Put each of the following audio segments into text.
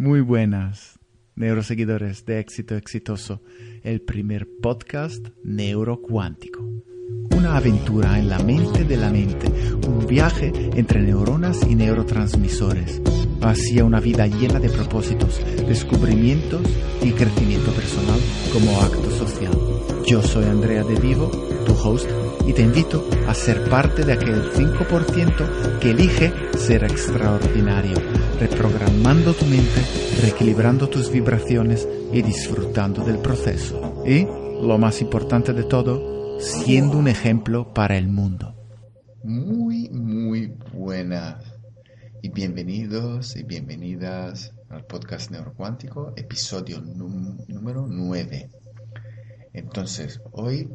Muy buenas, neuroseguidores de éxito exitoso, el primer podcast neurocuántico. Una aventura en la mente de la mente, un viaje entre neuronas y neurotransmisores, hacia una vida llena de propósitos, descubrimientos y crecimiento personal como acto social. Yo soy Andrea de Vivo, tu host, y te invito a ser parte de aquel 5% que elige ser extraordinario, reprogramando tu mente, reequilibrando tus vibraciones y disfrutando del proceso. Y, lo más importante de todo, siendo un ejemplo para el mundo. Muy, muy buenas y bienvenidos y bienvenidas al podcast Neurocuántico, episodio número 9. Entonces, hoy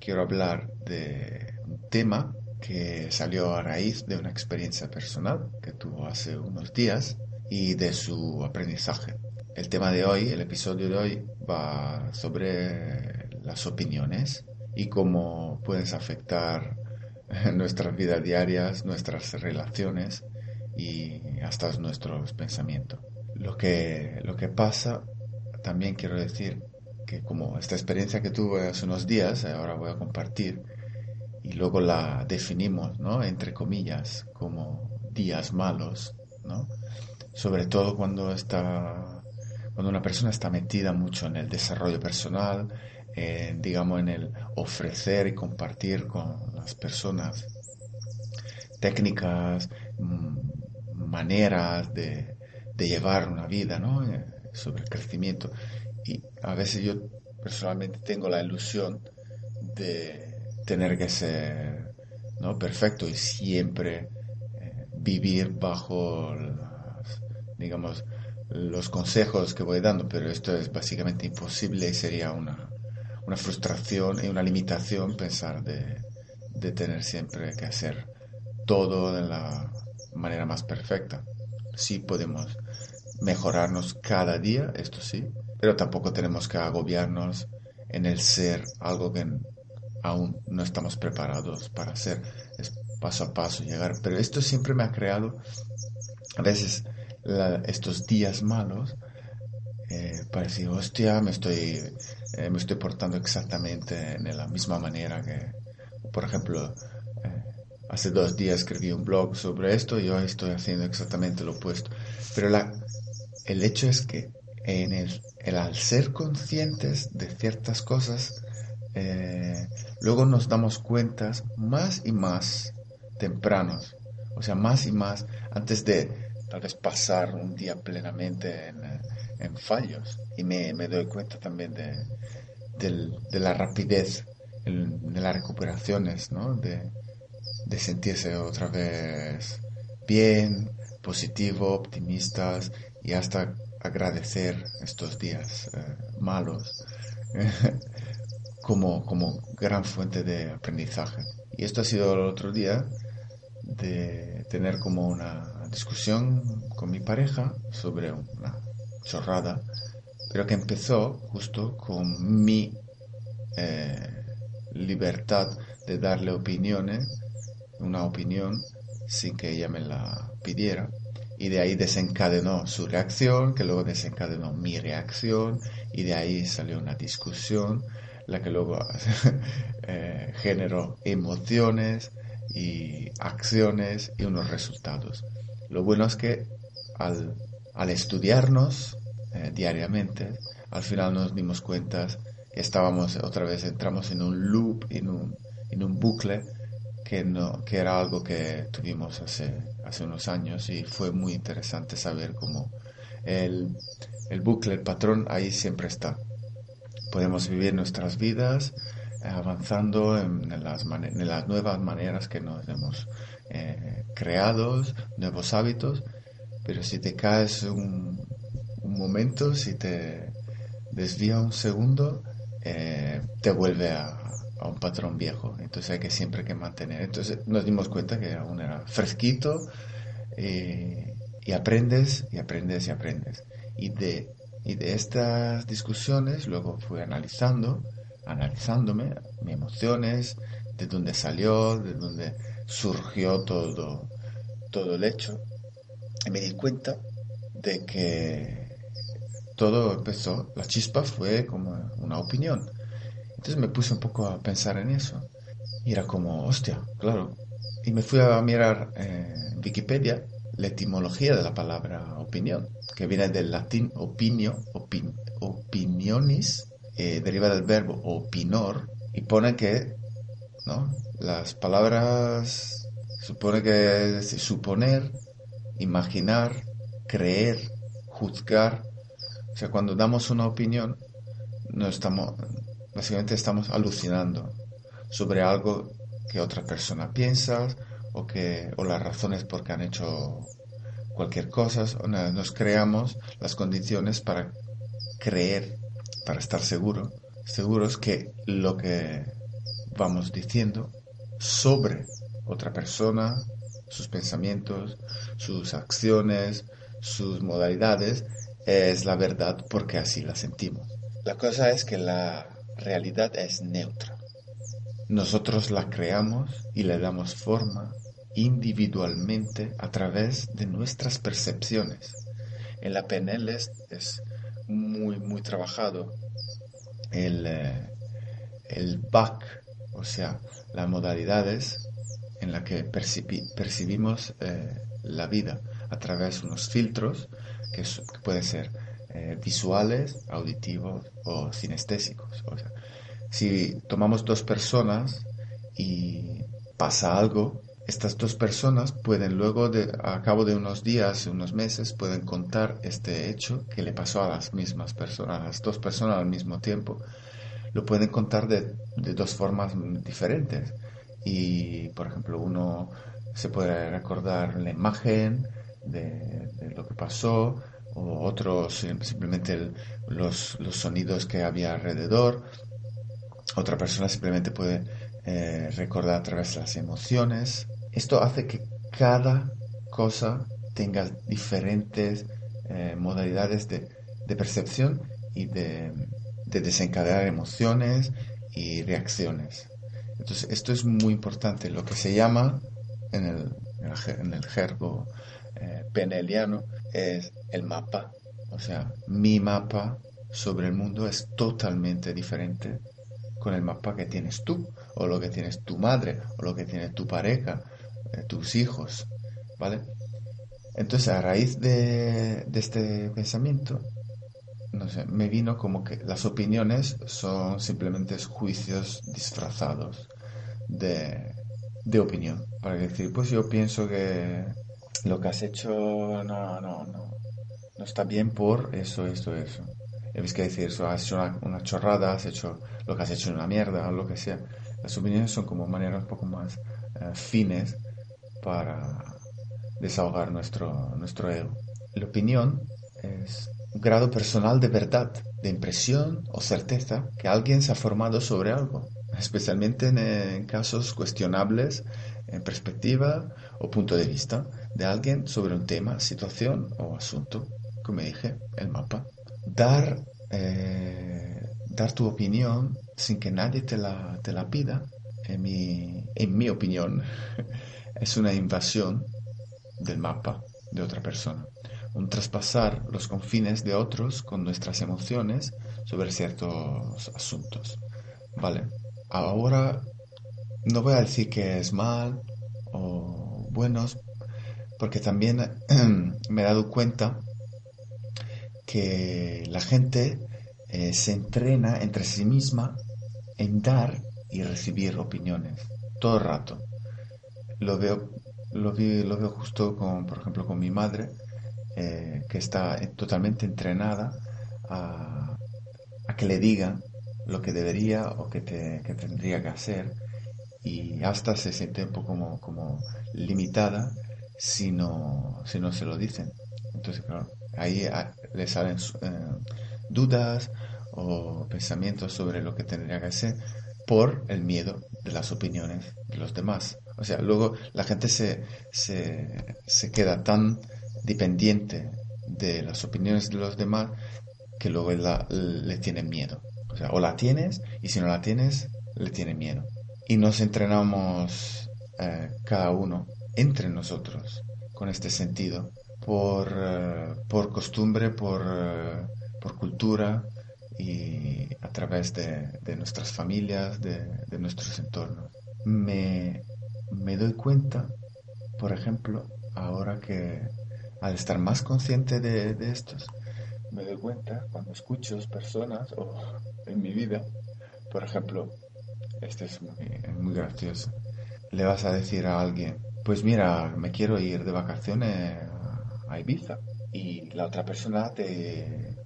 quiero hablar de un tema que salió a raíz de una experiencia personal que tuvo hace unos días y de su aprendizaje. El tema de hoy, el episodio de hoy, va sobre las opiniones y cómo pueden afectar nuestras vidas diarias, nuestras relaciones y hasta nuestros pensamientos. Lo que, lo que pasa, también quiero decir que como esta experiencia que tuve hace unos días, ahora voy a compartir, y luego la definimos, ¿no? Entre comillas, como días malos, ¿no? Sobre todo cuando está, cuando una persona está metida mucho en el desarrollo personal, digamos, en el ofrecer y compartir con las personas técnicas, mm, maneras de, de llevar una vida, ¿no? Eh, sobre el crecimiento. Y a veces yo personalmente tengo la ilusión de tener que ser ¿no? perfecto y siempre eh, vivir bajo digamos, los consejos que voy dando, pero esto es básicamente imposible y sería una, una frustración y una limitación pensar de, de tener siempre que hacer todo de la manera más perfecta. Sí podemos mejorarnos cada día, esto sí, pero tampoco tenemos que agobiarnos en el ser algo que aún no estamos preparados para hacer. Es paso a paso llegar. Pero esto siempre me ha creado, a veces, estos días malos, eh, para decir, hostia, me estoy, eh, me estoy portando exactamente de la misma manera que, por ejemplo, eh, hace dos días escribí un blog sobre esto y hoy estoy haciendo exactamente lo opuesto. Pero la, el hecho es que en el, al ser conscientes de ciertas cosas, eh, luego nos damos cuentas más y más tempranos, o sea, más y más antes de tal vez pasar un día plenamente en, en fallos. Y me, me, doy cuenta también de, de la rapidez de las recuperaciones, ¿no? de, de sentirse otra vez bien, positivo, optimistas y hasta agradecer estos días eh, malos como, como gran fuente de aprendizaje. Y esto ha sido el otro día de tener como una discusión con mi pareja sobre una chorrada, pero que empezó justo con mi eh, libertad de darle opiniones, una opinión sin que ella me la pidiera y de ahí desencadenó su reacción, que luego desencadenó mi reacción y de ahí salió una discusión, la que luego eh, generó emociones y acciones y unos resultados. Lo bueno es que al, al estudiarnos eh, diariamente, al final nos dimos cuenta que estábamos otra vez, entramos en un loop, en un, en un bucle que, no, que era algo que tuvimos hace hace unos años y fue muy interesante saber cómo el, el bucle, el patrón ahí siempre está. Podemos vivir nuestras vidas eh, avanzando en, las, en, las, nuevas maneras que nos hemos eh, creado, nuevos hábitos, pero si te caes un, un momento, si te desvía un segundo, eh, te vuelve a, a un patrón viejo. Entonces hay que siempre que mantener. Entonces nos dimos cuenta que aún era fresquito eh, y aprendes y aprendes y aprendes. Y de, y de estas discusiones luego fui analizando, analizándome, mis emociones, de dónde salió, de dónde surgió todo, todo el hecho. Y me di cuenta de que todo empezó, la chispa fue como una opinión. Entonces me puse un poco a pensar en eso. Y era como, hostia, claro. Y me fui a mirar en Wikipedia la etimología de la palabra opinión, que viene del latín opinio, opinionis, eh, deriva del verbo opinor, y pone que ¿no? las palabras supone que es suponer, imaginar, creer, juzgar. O sea, cuando damos una opinión, no estamos, básicamente estamos alucinando sobre algo que otra persona piensa o, que, o las razones por que han hecho cualquier cosa. Nos creamos las condiciones para creer, para estar seguro, seguros que lo que vamos diciendo sobre otra persona, sus pensamientos, sus acciones, sus modalidades, es la verdad porque así la sentimos. La cosa es que la realidad es neutra. Nosotros la creamos y le damos forma individualmente a través de nuestras percepciones. En la PNL es, muy, muy trabajado el, eh, el back, o sea, las modalidades en las que percibimos eh, la vida a través de unos filtros que, pueden ser eh, visuales, auditivos o sinestésicos. O sea, si tomamos dos personas y pasa algo, estas dos personas pueden luego, de, a cabo de unos días, unos meses, pueden contar este hecho que le pasó a las mismas personas, a las dos personas al mismo tiempo. Lo pueden contar de, de dos formas diferentes. Y, por ejemplo, uno se puede recordar la imagen de, lo que pasó, o otro simplemente los, los sonidos que había alrededor. Otra persona simplemente puede eh, recordar a través de las emociones. Esto hace que cada cosa tenga diferentes eh, modalidades de, percepción y de, desencadenar emociones y reacciones. Entonces, esto es muy importante. Lo que se llama en el, en el jergo eh, peneliano es el mapa. O sea, mi mapa sobre el mundo es totalmente diferente con el mapa que tienes tú, o lo que tienes tu madre, o lo que tiene tu pareja, tus hijos, ¿vale? Entonces, a raíz de, este pensamiento, no sé, me vino como que las opiniones son simplemente juicios disfrazados de, de opinión. Para decir, pues yo pienso que lo que has hecho no, no, no, no está bien por eso, esto, eso. Ves que decir, eso, has hecho una, chorrada, has hecho lo que has hecho en una mierda, o lo que sea. Las opiniones son como maneras un poco más eh, fines para desahogar nuestro, nuestro ego. La opinión es un grado personal de verdad, de impresión o certeza que alguien se ha formado sobre algo, especialmente en, casos cuestionables en perspectiva o punto de vista de alguien sobre un tema, situación o asunto, como dije, el mapa. Dar, eh, dar tu opinión sin que nadie te la, te la pida, en mi, en mi opinión, es una invasión del mapa de otra persona, un traspasar los confines de otros con nuestras emociones sobre ciertos asuntos. Vale, ahora no voy a decir que es mal o buenos, porque también me he dado cuenta que la gente eh, se entrena entre sí misma en dar y recibir opiniones todo el rato. Lo veo, lo, lo veo justo con, por ejemplo, con mi madre, eh, que está totalmente entrenada a, que le digan lo que debería o que, tendría que hacer y hasta se siente un poco como, como limitada si no, si no se lo dicen. Entonces, claro, ahí ah, le salen eh, dudas o pensamientos sobre lo que tendría que hacer por el miedo de las opiniones de los demás. O sea, luego la gente se, se, queda tan dependiente de las opiniones de los demás que luego le tiene miedo. O sea, o la tienes y si no la tienes, le tiene miedo. Y nos entrenamos eh, cada uno entre nosotros con este sentido por, eh, por costumbre, por, eh, por cultura y a través de, nuestras familias, de, nuestros entornos. Me, me doy cuenta, por ejemplo, ahora que al estar más consciente de, de estos, me doy cuenta cuando escucho personas o en mi vida, por ejemplo, este es muy, gracioso, le vas a decir a alguien, pues mira, me quiero ir de vacaciones a Ibiza y la otra persona te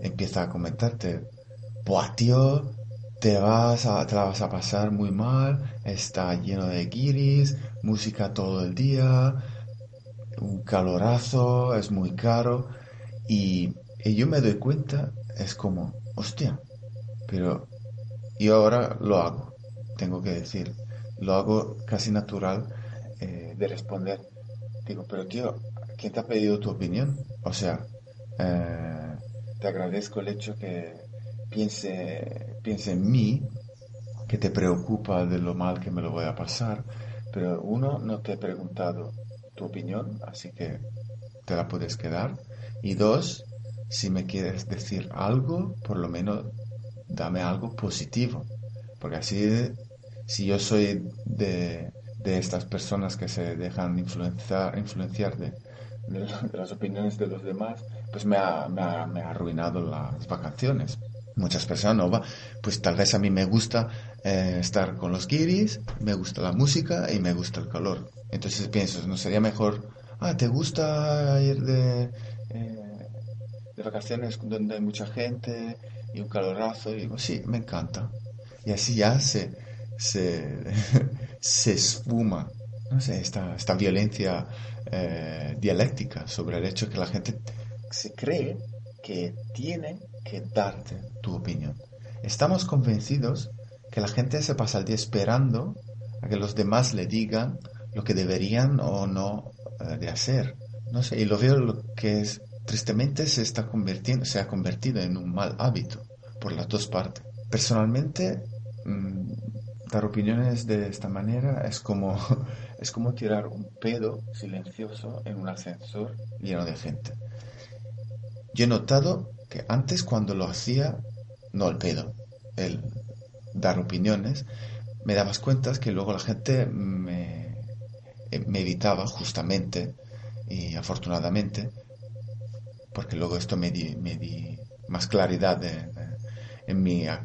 empieza a comentarte, pues tío, te vas te la vas a pasar muy mal, está lleno de guiris, música todo el día, un calorazo, es muy caro y, yo me doy cuenta, es como, hostia, pero yo ahora lo hago, tengo que decir, lo hago casi natural eh, de responder. Digo, pero tío, ¿quién te ha pedido tu opinión? O sea, eh, te agradezco el hecho que piense, piense en mí, que te preocupa de lo mal que me lo voy a pasar, pero uno, no te he preguntado tu opinión, así que te la puedes quedar. Y dos, si me quieres decir algo, por lo menos dame algo positivo. Porque así, si yo soy de, de estas personas que se dejan influenciar, influenciar de, las opiniones de los demás, pues me ha, me ha, me ha arruinado las vacaciones. Muchas personas no va, pues tal vez a mí me gusta eh, estar con los guiris, me gusta la música y me gusta el calor. Entonces pienso, ¿no sería mejor, ah, ¿te gusta ir de, eh, de vacaciones donde hay mucha gente y un calorazo? Y digo, sí, me encanta. Y así ya se, se, se esfuma, no sé, esta, esta violencia eh, dialéctica sobre el hecho que la gente se cree que tiene que darte tu opinión. Estamos convencidos que la gente se pasa el día esperando a que los demás le digan lo que deberían o no eh, de hacer. No sé, y lo veo lo que es, tristemente se está convirtiendo, se ha convertido en un mal hábito por las dos partes. Personalmente, mm, dar opiniones de esta manera es como, es como tirar un pedo silencioso en un ascensor lleno de gente. Yo he notado que antes cuando lo hacía, no el pedo, el dar opiniones, me dabas cuenta que luego la gente me, me evitaba justamente y afortunadamente, porque luego esto me di, me di más claridad en, mi, en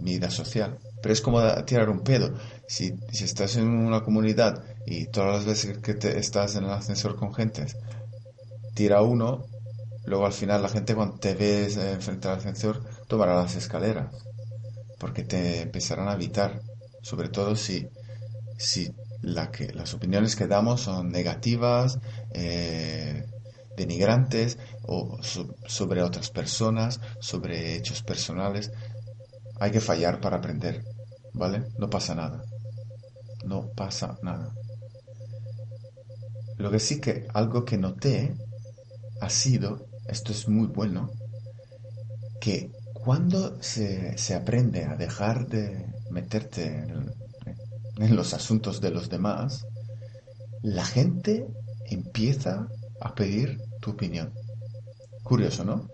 mi vida social pero es como tirar un pedo. Si, si estás en una comunidad y todas las veces que te, estás en el ascensor con gente, tira uno, luego al final la gente cuando te ves enfrente al ascensor tomará las escaleras, porque te empezarán a evitar, sobre todo si, si la que, las opiniones que damos son negativas, eh, denigrantes o sobre otras personas, sobre hechos personales. Hay que fallar para aprender. ¿vale? No pasa nada. No pasa nada. Lo que sí que algo que noté ha sido, esto es muy bueno, que cuando se, aprende a dejar de meterte en, en los asuntos de los demás, la gente empieza a pedir tu opinión. Curioso, ¿no?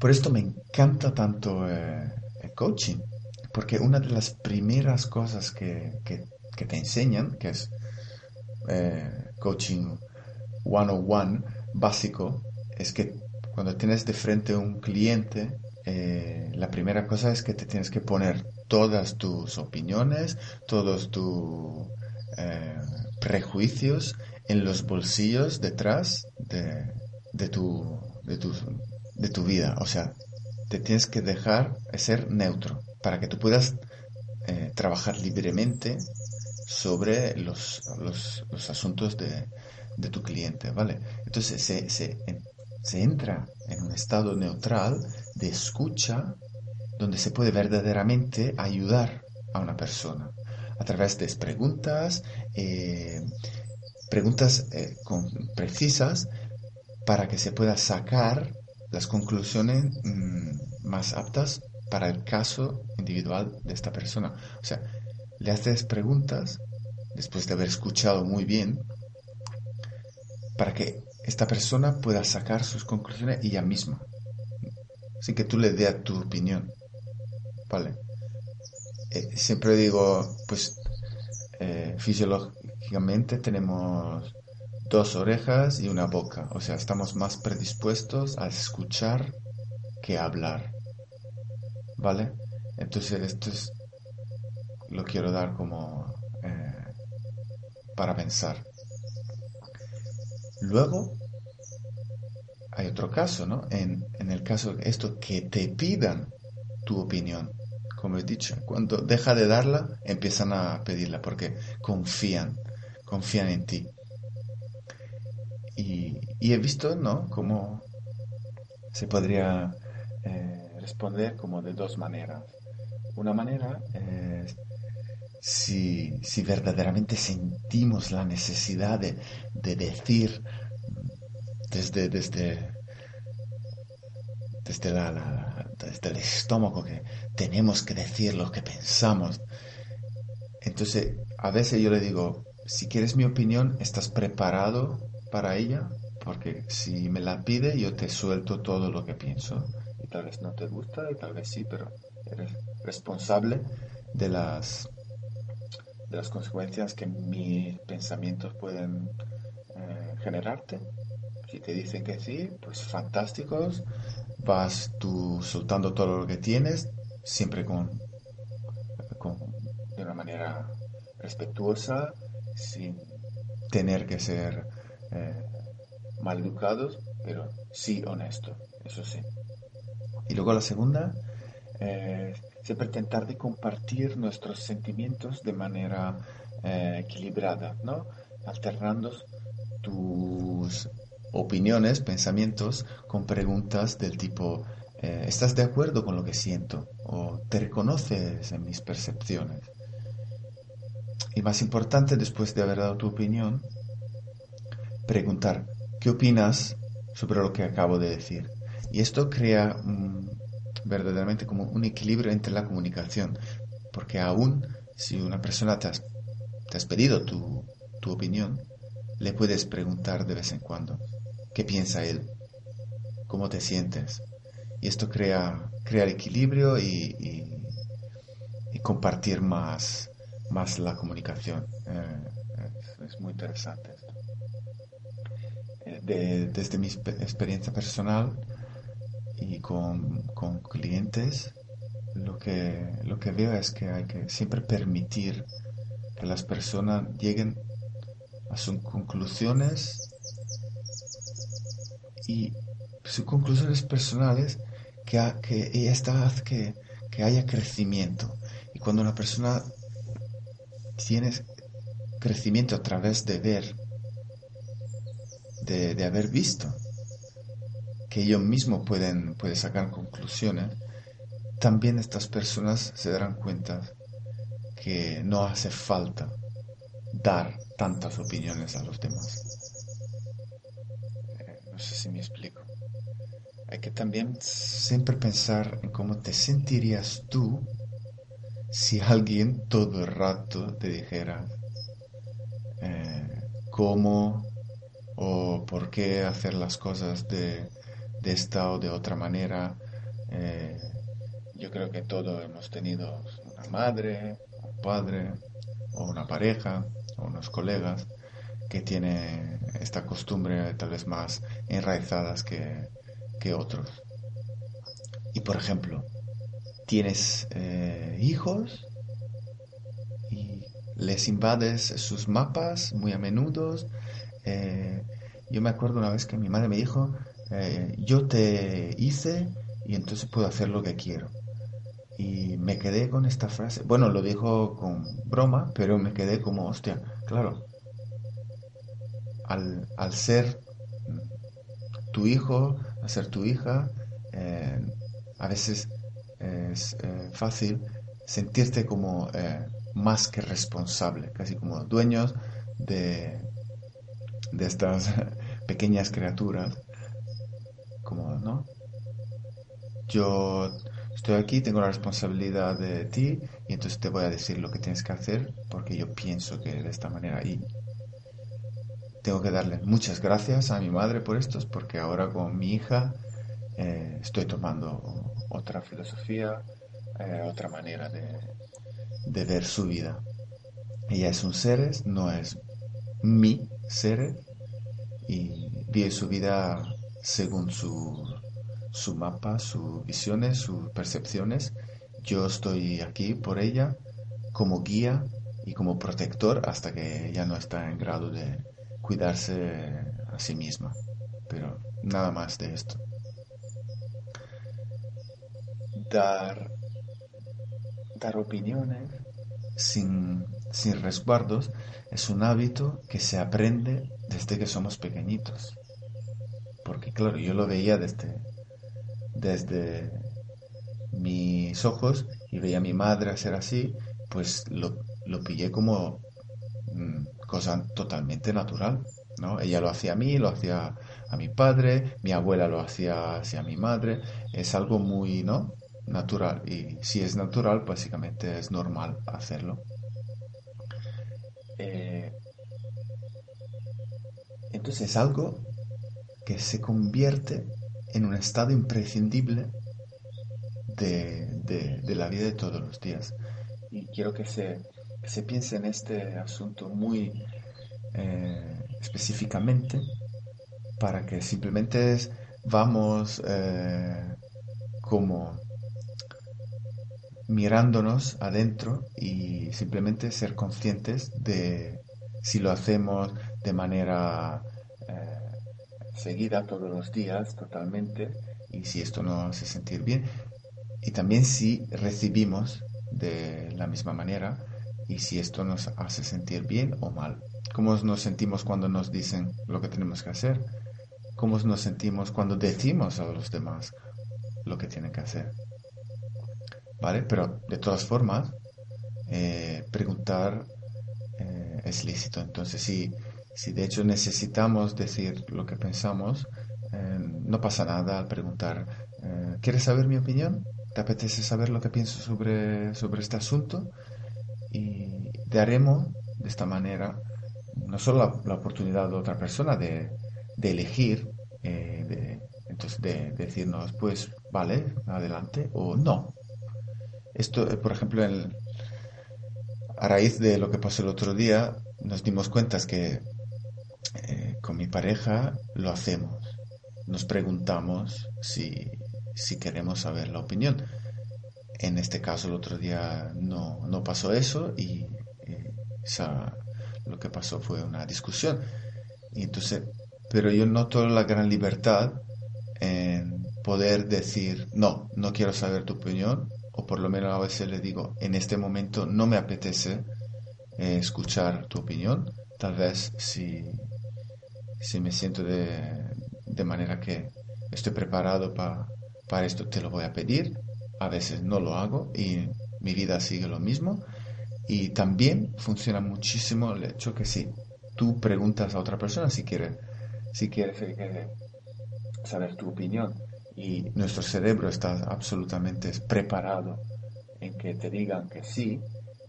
Por esto me encanta tanto eh, el coaching, porque una de las primeras cosas que, te enseñan, que es eh, coaching 101 básico, es que cuando tienes de frente un cliente, eh, la primera cosa es que te tienes que poner todas tus opiniones, todos tus eh, prejuicios en los bolsillos detrás de, de, tu, de, tu, de tu vida. O sea, te tienes que dejar ser neutro para que tú puedas eh, trabajar libremente sobre los, asuntos de, tu cliente, ¿vale? Entonces se, se, entra en un estado neutral de escucha donde se puede verdaderamente ayudar a una persona a través de preguntas, eh, preguntas eh, precisas para que se pueda sacar las conclusiones mm, más aptas para el caso individual de esta persona. O sea, le haces preguntas después de haber escuchado muy bien para que esta persona pueda sacar sus conclusiones ella misma. sin que tú le des tu opinión. ¿Vale? Eh, siempre digo, pues eh, fisiológicamente tenemos dos orejas y una boca, o sea, estamos más predispuestos a escuchar que a hablar. ¿Vale? Entonces esto es lo quiero dar como eh, para pensar. Luego, hay otro caso, ¿no? En, en el caso de esto, que te pidan tu opinión. Como he dicho, cuando deja de darla, empiezan a pedirla porque confían, confían en ti. Y, he visto, ¿no? Cómo se podría eh, responder como de dos maneras. Una manera es si, si verdaderamente sentimos la necesidad de, decir desde, desde, desde, la, desde el estómago que tenemos que decir lo que pensamos. Entonces, a veces yo le digo, si quieres mi opinión, ¿estás preparado para ella? Porque si me la pide, yo te suelto todo lo que pienso. Y tal vez no te gusta, y tal vez sí, pero eres responsable de las de las consecuencias que mis pensamientos pueden eh, generarte. Si te dicen que sí, pues fantásticos, vas tú soltando todo lo que tienes, siempre con, de una manera respetuosa, sin tener que ser eh, mal educados, pero sí honesto, eso sí. Y luego la segunda, eh, siempre intentar de compartir nuestros sentimientos de manera eh, equilibrada, ¿no? Alternando tus opiniones, pensamientos con preguntas del tipo eh, ¿estás de acuerdo con lo que siento? ¿O te reconoces en mis percepciones? Y más importante, después de haber dado tu opinión, preguntar ¿qué opinas sobre lo que acabo de decir? Y esto crea un verdaderamente como un equilibrio entre la comunicación. Porque aún si una persona te, has pedido tu, opinión, le puedes preguntar de vez en cuando qué piensa él, cómo te sientes. Y esto crea, crear equilibrio y, compartir más, más la comunicación. Eh, es, muy interesante esto. Eh, desde mi experiencia personal, y con, con clientes, lo que, lo que veo es que hay que siempre permitir que las personas lleguen a sus conclusiones y sus conclusiones personales que, que esta hace que, que haya crecimiento. Y cuando una persona tiene crecimiento a través de ver, de, de haber visto, que ellos mismos pueden, pueden sacar conclusiones, también estas personas se darán cuenta que no hace falta dar tantas opiniones a los demás. Eh, no sé si me explico. Hay que también siempre pensar en cómo te sentirías tú si alguien todo el rato te dijera eh, cómo o por qué hacer las cosas de, de esta o de otra manera. Eh, yo creo que todos hemos tenido una madre, un padre, o una pareja, o unos colegas que tiene esta costumbre tal vez más enraizadas que, que otros. Y por ejemplo, tienes eh, hijos y les invades sus mapas muy a menudo. Eh, yo me acuerdo una vez que mi madre me dijo, eh, yo te hice y entonces puedo hacer lo que quiero. Y me quedé con esta frase, bueno, lo dijo con broma, pero me quedé como, hostia, claro, al, ser tu hijo, al ser tu hija, a veces es eh, fácil sentirte como más que responsable, casi como dueños de, de estas pequeñas criaturas como, ¿no? Yo estoy aquí, tengo la responsabilidad de ti y entonces te voy a decir lo que tienes que hacer porque yo pienso que de esta manera y tengo que darle muchas gracias a mi madre por esto porque ahora con mi hija eh, estoy tomando otra filosofía, eh, otra manera de, ver su vida. Ella es un ser, no es mi ser, y vive su vida según su, su mapa, sus visiones, sus percepciones. Yo estoy aquí por ella como guía y como protector hasta que ella no está en grado de cuidarse a sí misma. Pero nada más de esto. Dar, dar opiniones sin, sin resguardos es un hábito que se aprende desde que somos pequeñitos. Porque claro, yo lo veía desde, desde mis ojos y veía a mi madre hacer así, pues lo, lo pillé como mm, cosa totalmente natural. ¿no? Ella lo hacía a mí, lo hacía a mi padre, mi abuela lo hacía hacia mi madre. Es algo muy ¿no? Natural. Y si es natural, básicamente es normal hacerlo. Eh, entonces es algo que se convierte en un estado imprescindible de, la vida de todos los días. Y quiero que se, se piense en este asunto muy eh, específicamente para que simplemente vamos eh, como mirándonos adentro y simplemente ser conscientes de si lo hacemos de manera eh, seguida todos los días totalmente y si esto nos hace sentir bien y también si recibimos de la misma manera y si esto nos hace sentir bien o mal. ¿Cómo nos sentimos cuando nos dicen lo que tenemos que hacer? ¿Cómo nos sentimos cuando decimos a los demás lo que tienen que hacer? ¿Vale? Pero de todas formas, eh, preguntar eh, es lícito. Entonces, si, si de hecho necesitamos decir lo que pensamos, eh, no pasa nada al preguntar, ¿quieres saber mi opinión? ¿Te apetece saber lo que pienso sobre, sobre este asunto? Y daremos de esta manera no solo la, oportunidad de otra persona de, elegir, de, entonces de, decirnos, pues vale, adelante, o no, esto, eh, por ejemplo, a raíz de lo que pasó el otro día, nos dimos cuenta que eh, con mi pareja lo hacemos. Nos preguntamos si, queremos saber la opinión. En este caso, el otro día no, pasó eso y, lo que pasó fue una discusión. Y entonces, pero yo noto la gran libertad en poder decir, no, no quiero saber tu opinión, o por lo menos a veces le digo, en este momento no me apetece eh, escuchar tu opinión, tal vez si, si me siento de, de manera que estoy preparado para esto, te lo voy a pedir, a veces no lo hago y mi vida sigue lo mismo. Y también funciona muchísimo el hecho que si tú preguntas a otra persona si quiere, si quiere saber tu opinión y nuestro cerebro está absolutamente preparado en que te digan que sí,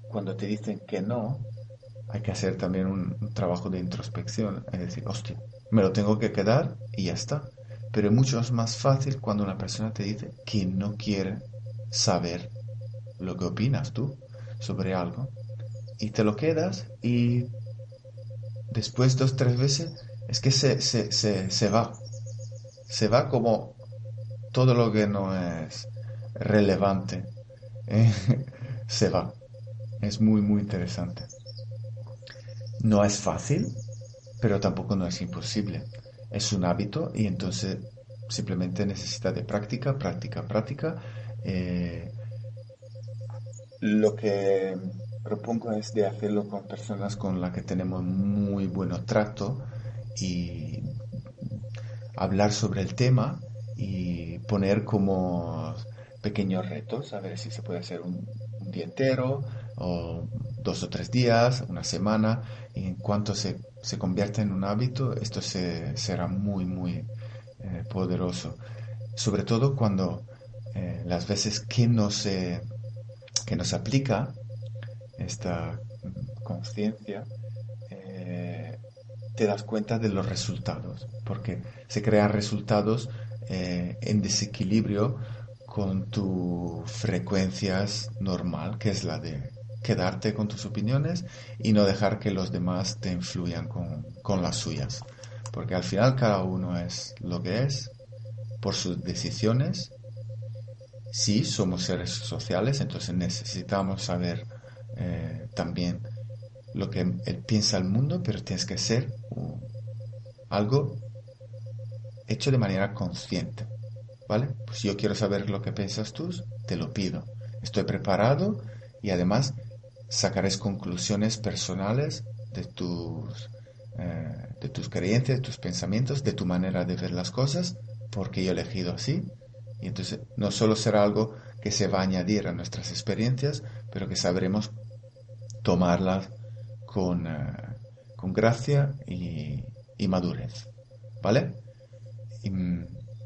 cuando te dicen que no, hay que hacer también un, trabajo de introspección, es decir, hostia, me lo tengo que quedar y ya está. Pero es mucho más fácil cuando una persona te dice que no quiere saber lo que opinas tú sobre algo y te lo quedas y después dos, tres veces es que se, se, se, se va. Se va como todo lo que no es relevante eh, se va. Es muy, muy interesante. No es fácil, pero tampoco no es imposible. Es un hábito y entonces simplemente necesita de práctica, práctica, práctica. Eh, lo que propongo es de hacerlo con personas con las que tenemos muy buen trato y hablar sobre el tema y poner como pequeños retos, a ver si se puede hacer un, día entero o dos o tres días, una semana, y en cuanto se, se convierta en un hábito, esto se, será muy, muy eh, poderoso. Sobre todo cuando eh, las veces que no se, que no se aplica esta conciencia, eh, te das cuenta de los resultados, porque se crean resultados eh, en desequilibrio con tu frecuencias normal, que es la de quedarte con tus opiniones y no dejar que los demás te influyan con, con las suyas. Porque al final cada uno es lo que es por sus decisiones. Sí, somos seres sociales, entonces necesitamos saber eh, también lo que piensa el mundo, pero tienes que ser algo hecho de manera consciente. ¿Vale? Pues yo quiero saber lo que piensas tú, te lo pido. Estoy preparado y además sacaré conclusiones personales de tus, eh, de tus creencias, de tus pensamientos, de tu manera de ver las cosas, porque yo he elegido así. Y entonces no solo será algo que se va a añadir a nuestras experiencias, pero que sabremos tomarlas con, eh, con gracia y, y, madurez. ¿Vale?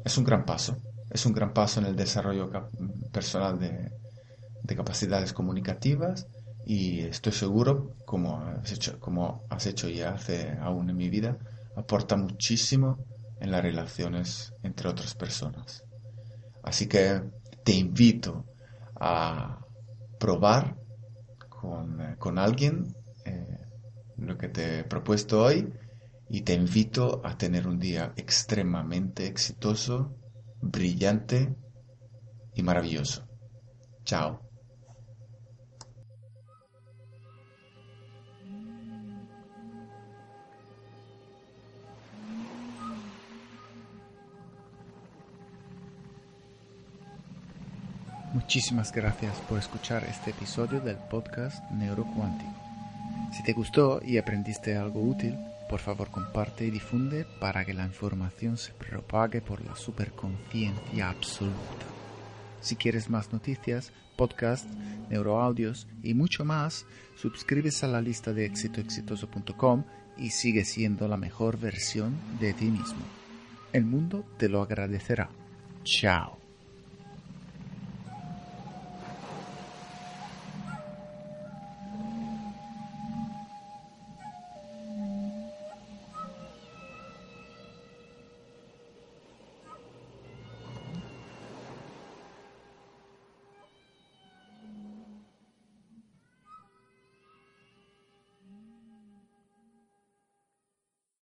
Es un gran paso. Es un gran paso en el desarrollo personal de, de capacidades comunicativas y estoy seguro, como has hecho, como has hecho ya hace aún en mi vida, aporta muchísimo en las relaciones entre otras personas. Así que te invito a probar con, eh, con alguien eh, lo que te he propuesto hoy y te invito a tener un día extremadamente exitoso, brillante y maravilloso. Chao. Muchísimas gracias por escuchar este episodio del podcast Neurocuántico. Si te gustó y aprendiste algo útil, por favor comparte y difunde para que la información se propague por la superconciencia absoluta. Si quieres más noticias, podcasts, neuroaudios y mucho más, suscríbete a la lista de exitoexitoso.com y sigue siendo la mejor versión de ti mismo. El mundo te lo agradecerá. Chao.